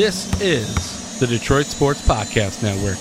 This is the Detroit Sports Podcast Network.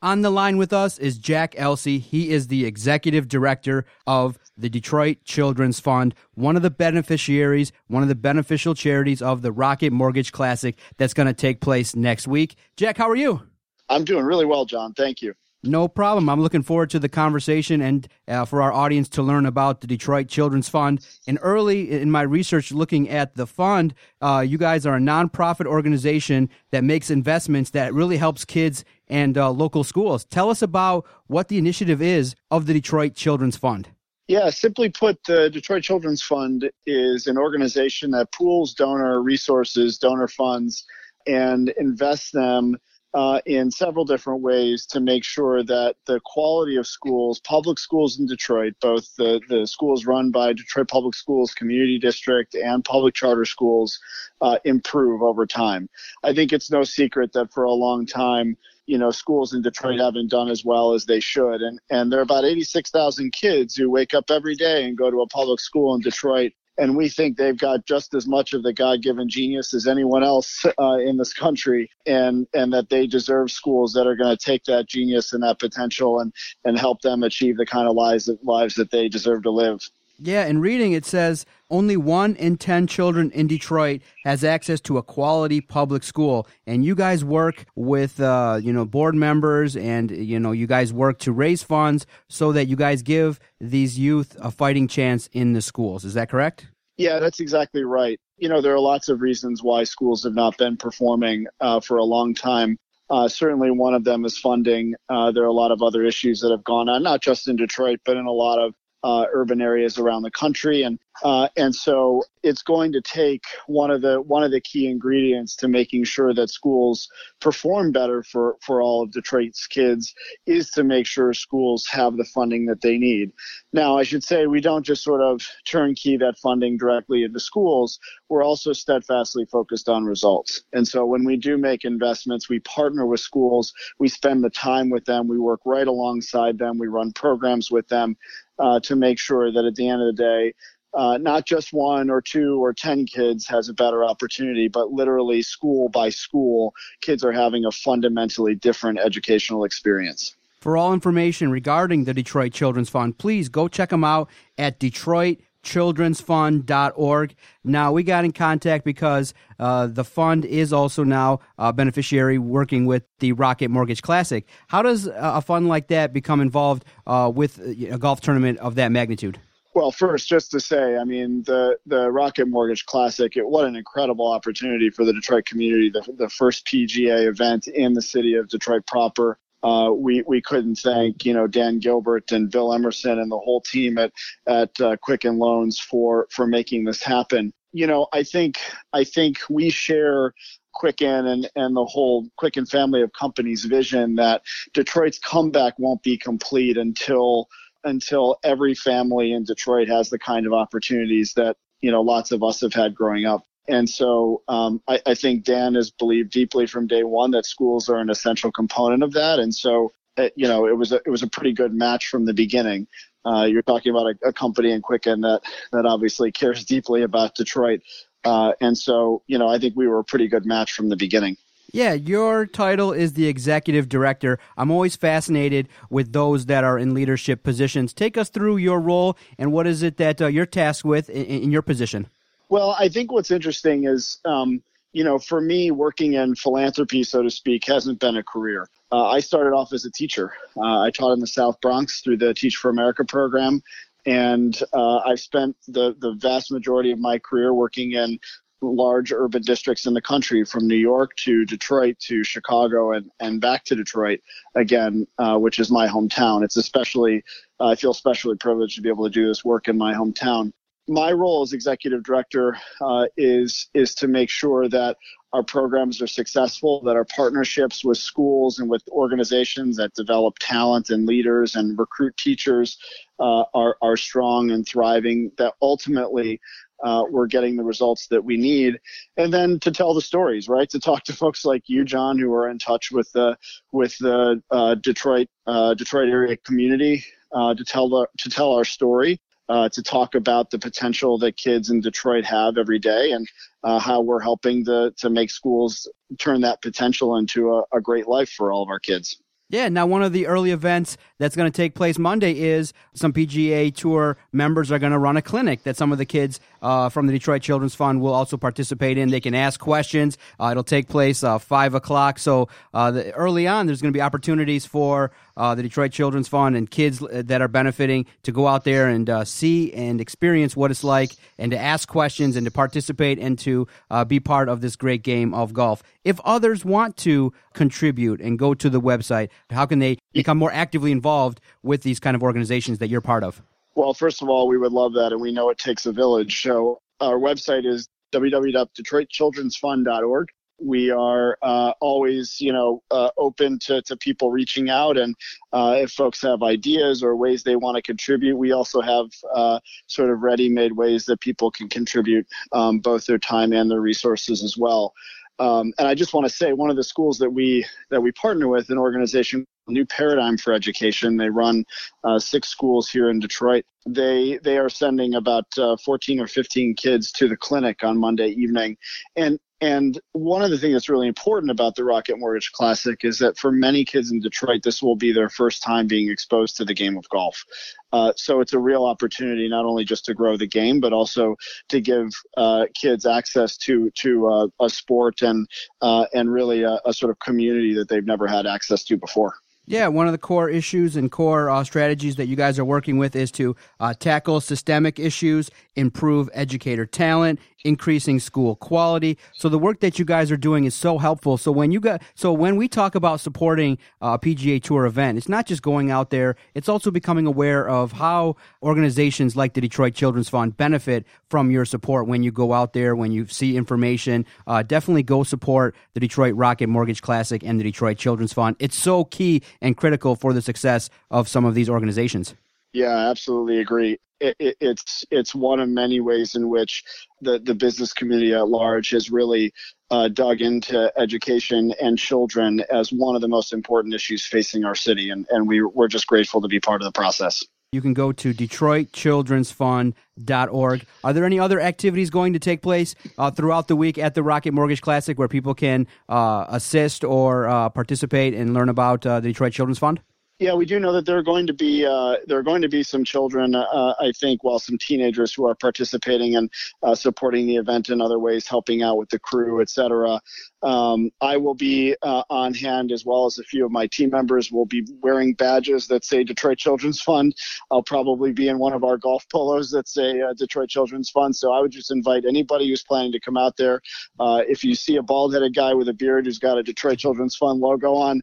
On the line with us is Jack Elsey. He is the executive director of the Detroit Children's Fund, one of the beneficiaries, one of the beneficial charities of the Rocket Mortgage Classic that's going to take place next week. Jack, how are you? I'm doing really well, John. Thank you. No problem. I'm looking forward to the conversation and uh, for our audience to learn about the Detroit Children's Fund. And early in my research looking at the fund, uh, you guys are a nonprofit organization that makes investments that really helps kids and uh, local schools. Tell us about what the initiative is of the Detroit Children's Fund. Yeah, simply put, the Detroit Children's Fund is an organization that pools donor resources, donor funds, and invests them uh, in several different ways to make sure that the quality of schools, public schools in Detroit, both the, the schools run by Detroit Public Schools Community District and public charter schools, uh, improve over time. I think it's no secret that for a long time, you know, schools in Detroit haven't done as well as they should. And, and there are about 86,000 kids who wake up every day and go to a public school in Detroit and we think they've got just as much of the God-given genius as anyone else uh, in this country, and and that they deserve schools that are going to take that genius and that potential and and help them achieve the kind of lives that lives that they deserve to live. Yeah, in reading it says only one in 10 children in Detroit has access to a quality public school. And you guys work with, uh, you know, board members and, you know, you guys work to raise funds so that you guys give these youth a fighting chance in the schools. Is that correct? Yeah, that's exactly right. You know, there are lots of reasons why schools have not been performing uh, for a long time. Uh, certainly, one of them is funding. Uh, there are a lot of other issues that have gone on, not just in Detroit, but in a lot of uh, urban areas around the country, and uh, and so it's going to take one of the one of the key ingredients to making sure that schools perform better for for all of Detroit's kids is to make sure schools have the funding that they need. Now, I should say we don't just sort of turnkey that funding directly into schools. We're also steadfastly focused on results. And so when we do make investments, we partner with schools, we spend the time with them, we work right alongside them, we run programs with them uh, to make sure that at the end of the day, uh, not just one or two or 10 kids has a better opportunity, but literally school by school, kids are having a fundamentally different educational experience. For all information regarding the Detroit Children's Fund, please go check them out at Detroit childrensfund.org. Now, we got in contact because uh, the fund is also now a beneficiary working with the Rocket Mortgage Classic. How does a fund like that become involved uh, with a golf tournament of that magnitude? Well, first, just to say, I mean, the the Rocket Mortgage Classic, it, what an incredible opportunity for the Detroit community, the, the first PGA event in the city of Detroit proper. Uh, we we couldn't thank you know Dan Gilbert and Bill Emerson and the whole team at at uh, Quicken Loans for for making this happen. You know, I think I think we share Quicken and, and the whole Quicken family of companies' vision that Detroit's comeback won't be complete until until every family in Detroit has the kind of opportunities that you know lots of us have had growing up. And so um, I, I, think Dan has believed deeply from day one that schools are an essential component of that. And so it, uh, you know it was a, it was a pretty good match from the beginning. Uh, you're talking about a, a, company in Quicken that that obviously cares deeply about Detroit. Uh, and so, you know, I think we were a pretty good match from the beginning. Yeah, your title is the executive director. I'm always fascinated with those that are in leadership positions. Take us through your role and what is it that uh, you're tasked with in, in, your position? Well, I think what's interesting is, um, you know, for me, working in philanthropy, so to speak, hasn't been a career. Uh, I started off as a teacher. Uh, I taught in the South Bronx through the Teach for America program. And uh, I've spent the, the vast majority of my career working in large urban districts in the country, from New York to Detroit to Chicago and, and back to Detroit again, uh, which is my hometown. It's especially, uh, I feel especially privileged to be able to do this work in my hometown. My role as executive director uh, is is to make sure that our programs are successful, that our partnerships with schools and with organizations that develop talent and leaders and recruit teachers uh, are, are strong and thriving, that ultimately uh, we're getting the results that we need, and then to tell the stories, right? To talk to folks like you, John, who are in touch with the with the uh, Detroit uh, Detroit area community, uh, to tell the to tell our story, uh, to talk about the potential that kids in Detroit have every day and uh, how we're helping to, to make schools turn that potential into a, a great life for all of our kids. Yeah, now one of the early events that's going to take place Monday is some PGA Tour members are going to run a clinic that some of the kids uh, from the Detroit Children's Fund will also participate in. They can ask questions. Uh, it'll take place uh, five o'clock. So uh, the, early on, there's going to be opportunities for uh, the Detroit Children's Fund and kids that are benefiting to go out there and uh, see and experience what it's like, and to ask questions and to participate and to be part of this great game of golf. If others want to contribute and go to the website, how can they become more actively involved with these kind of organizations that you're part of? Well, first of all, we would love that, and we know it takes a village. So our website is www.detroitchildrensfund.org. We are uh, always, you know, uh, open to, to people reaching out, and uh, if folks have ideas or ways they want to contribute, we also have uh, sort of ready-made ways that people can contribute um, both their time and their resources as well. Um, and I just want to say, one of the schools that we that we partner with, an organization New Paradigm for Education. They run uh, six schools here in Detroit. They they are sending about uh, 14 or 15 kids to the clinic on Monday evening, and and one of the things that's really important about the Rocket Mortgage Classic is that for many kids in Detroit, this will be their first time being exposed to the game of golf. Uh, so it's a real opportunity not only just to grow the game, but also to give uh, kids access to to uh, a sport and uh, and really a, a sort of community that they've never had access to before. Yeah, one of the core issues and core uh, strategies that you guys are working with is to uh, tackle systemic issues, improve educator talent, increasing school quality. So the work that you guys are doing is so helpful. So when you got, so when we talk about supporting a PGA Tour event, it's not just going out there; it's also becoming aware of how organizations like the Detroit Children's Fund benefit from your support when you go out there, when you see information. Uh, definitely go support the Detroit Rocket Mortgage Classic and the Detroit Children's Fund. It's so key and critical for the success of some of these organizations. Yeah, absolutely agree. It, it, it's it's one of many ways in which the, the business community at large has really uh, dug into education and children as one of the most important issues facing our city, and, and we, we're just grateful to be part of the process. You can go to DetroitChildren'sFund.org. Are there any other activities going to take place uh, throughout the week at the Rocket Mortgage Classic where people can uh, assist or uh, participate and learn about uh, the Detroit Children's Fund? Yeah, we do know that there are going to be uh, there are going to be some children, uh, I think, while some teenagers who are participating and uh, supporting the event in other ways, helping out with the crew, etc. Um, I will be uh, on hand as well as a few of my team members will be wearing badges that say Detroit Children's Fund. I'll probably be in one of our golf polos that say uh, Detroit Children's Fund. So I would just invite anybody who's planning to come out there. Uh, if you see a bald-headed guy with a beard who's got a Detroit Children's Fund logo on,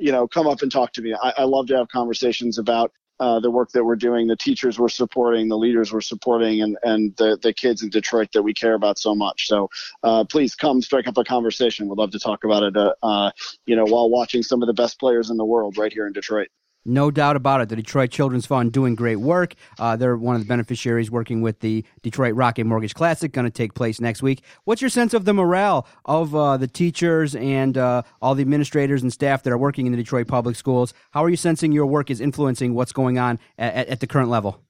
you know, come up and talk to me. I, I love to have conversations about uh, the work that we're doing, the teachers we're supporting, the leaders we're supporting, and and the the kids in Detroit that we care about so much. So uh, please come strike up a conversation. We'd love to talk about it. Uh, uh you know, while watching some of the best players in the world right here in Detroit. No doubt about it. The Detroit Children's Fund doing great work. Uh, they're one of the beneficiaries working with the Detroit Rocket Mortgage Classic, going to take place next week. What's your sense of the morale of uh, the teachers and uh, all the administrators and staff that are working in the Detroit public schools? How are you sensing your work is influencing what's going on at, at the current level?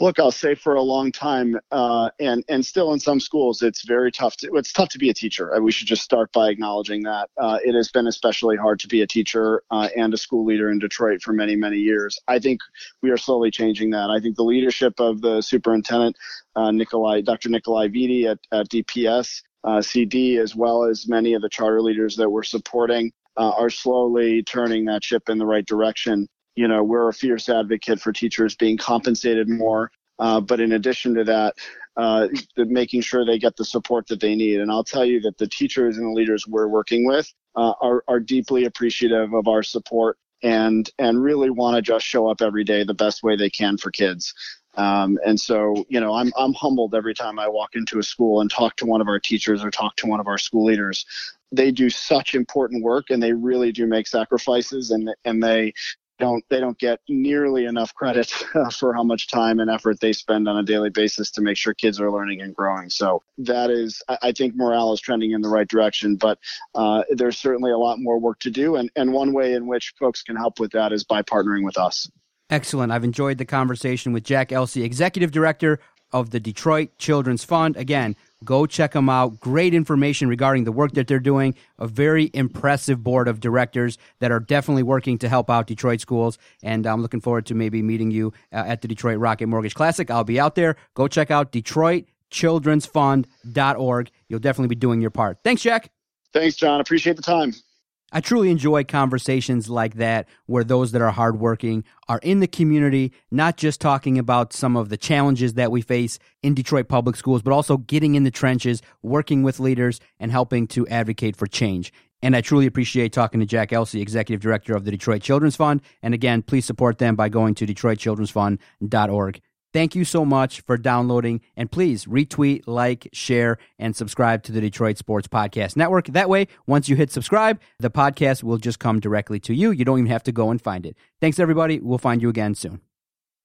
Look, I'll say for a long time, uh, and and still in some schools, it's very tough. To, it's tough to be a teacher. We should just start by acknowledging that uh, it has been especially hard to be a teacher uh, and a school leader in Detroit for many many years. I think we are slowly changing that. I think the leadership of the superintendent, uh, Nikolai, Dr. Nikolai Vitti at, at DPS. Uh, CD, as well as many of the charter leaders that we're supporting, uh, are slowly turning that ship in the right direction you know, we're a fierce advocate for teachers being compensated more. Uh, but in addition to that, uh, making sure they get the support that they need. And I'll tell you that the teachers and the leaders we're working with uh, are, are deeply appreciative of our support and and really want to just show up every day the best way they can for kids. Um, and so, you know, I'm I'm humbled every time I walk into a school and talk to one of our teachers or talk to one of our school leaders. They do such important work, and they really do make sacrifices, and and they don't they don't get nearly enough credit for how much time and effort they spend on a daily basis to make sure kids are learning and growing. So that is, I think morale is trending in the right direction, but uh, there's certainly a lot more work to do. And, and one way in which folks can help with that is by partnering with us. Excellent. I've enjoyed the conversation with Jack Elsey, Executive Director of the Detroit Children's Fund. Again, go check them out. Great information regarding the work that they're doing. A very impressive board of directors that are definitely working to help out Detroit schools. And I'm looking forward to maybe meeting you uh, at the Detroit Rocket Mortgage Classic. I'll be out there. Go check out DetroitChildren'sFund.org. You'll definitely be doing your part. Thanks, Jack. Thanks, John. Appreciate the time. I truly enjoy conversations like that where those that are hardworking are in the community, not just talking about some of the challenges that we face in Detroit public schools, but also getting in the trenches, working with leaders, and helping to advocate for change. And I truly appreciate talking to Jack Elsey, Executive Director of the Detroit Children's Fund. And again, please support them by going to DetroitChildren'sFund.org. Thank you so much for downloading. And please retweet, like, share, and subscribe to the Detroit Sports Podcast Network. That way, once you hit subscribe, the podcast will just come directly to you. You don't even have to go and find it. Thanks, everybody. We'll find you again soon.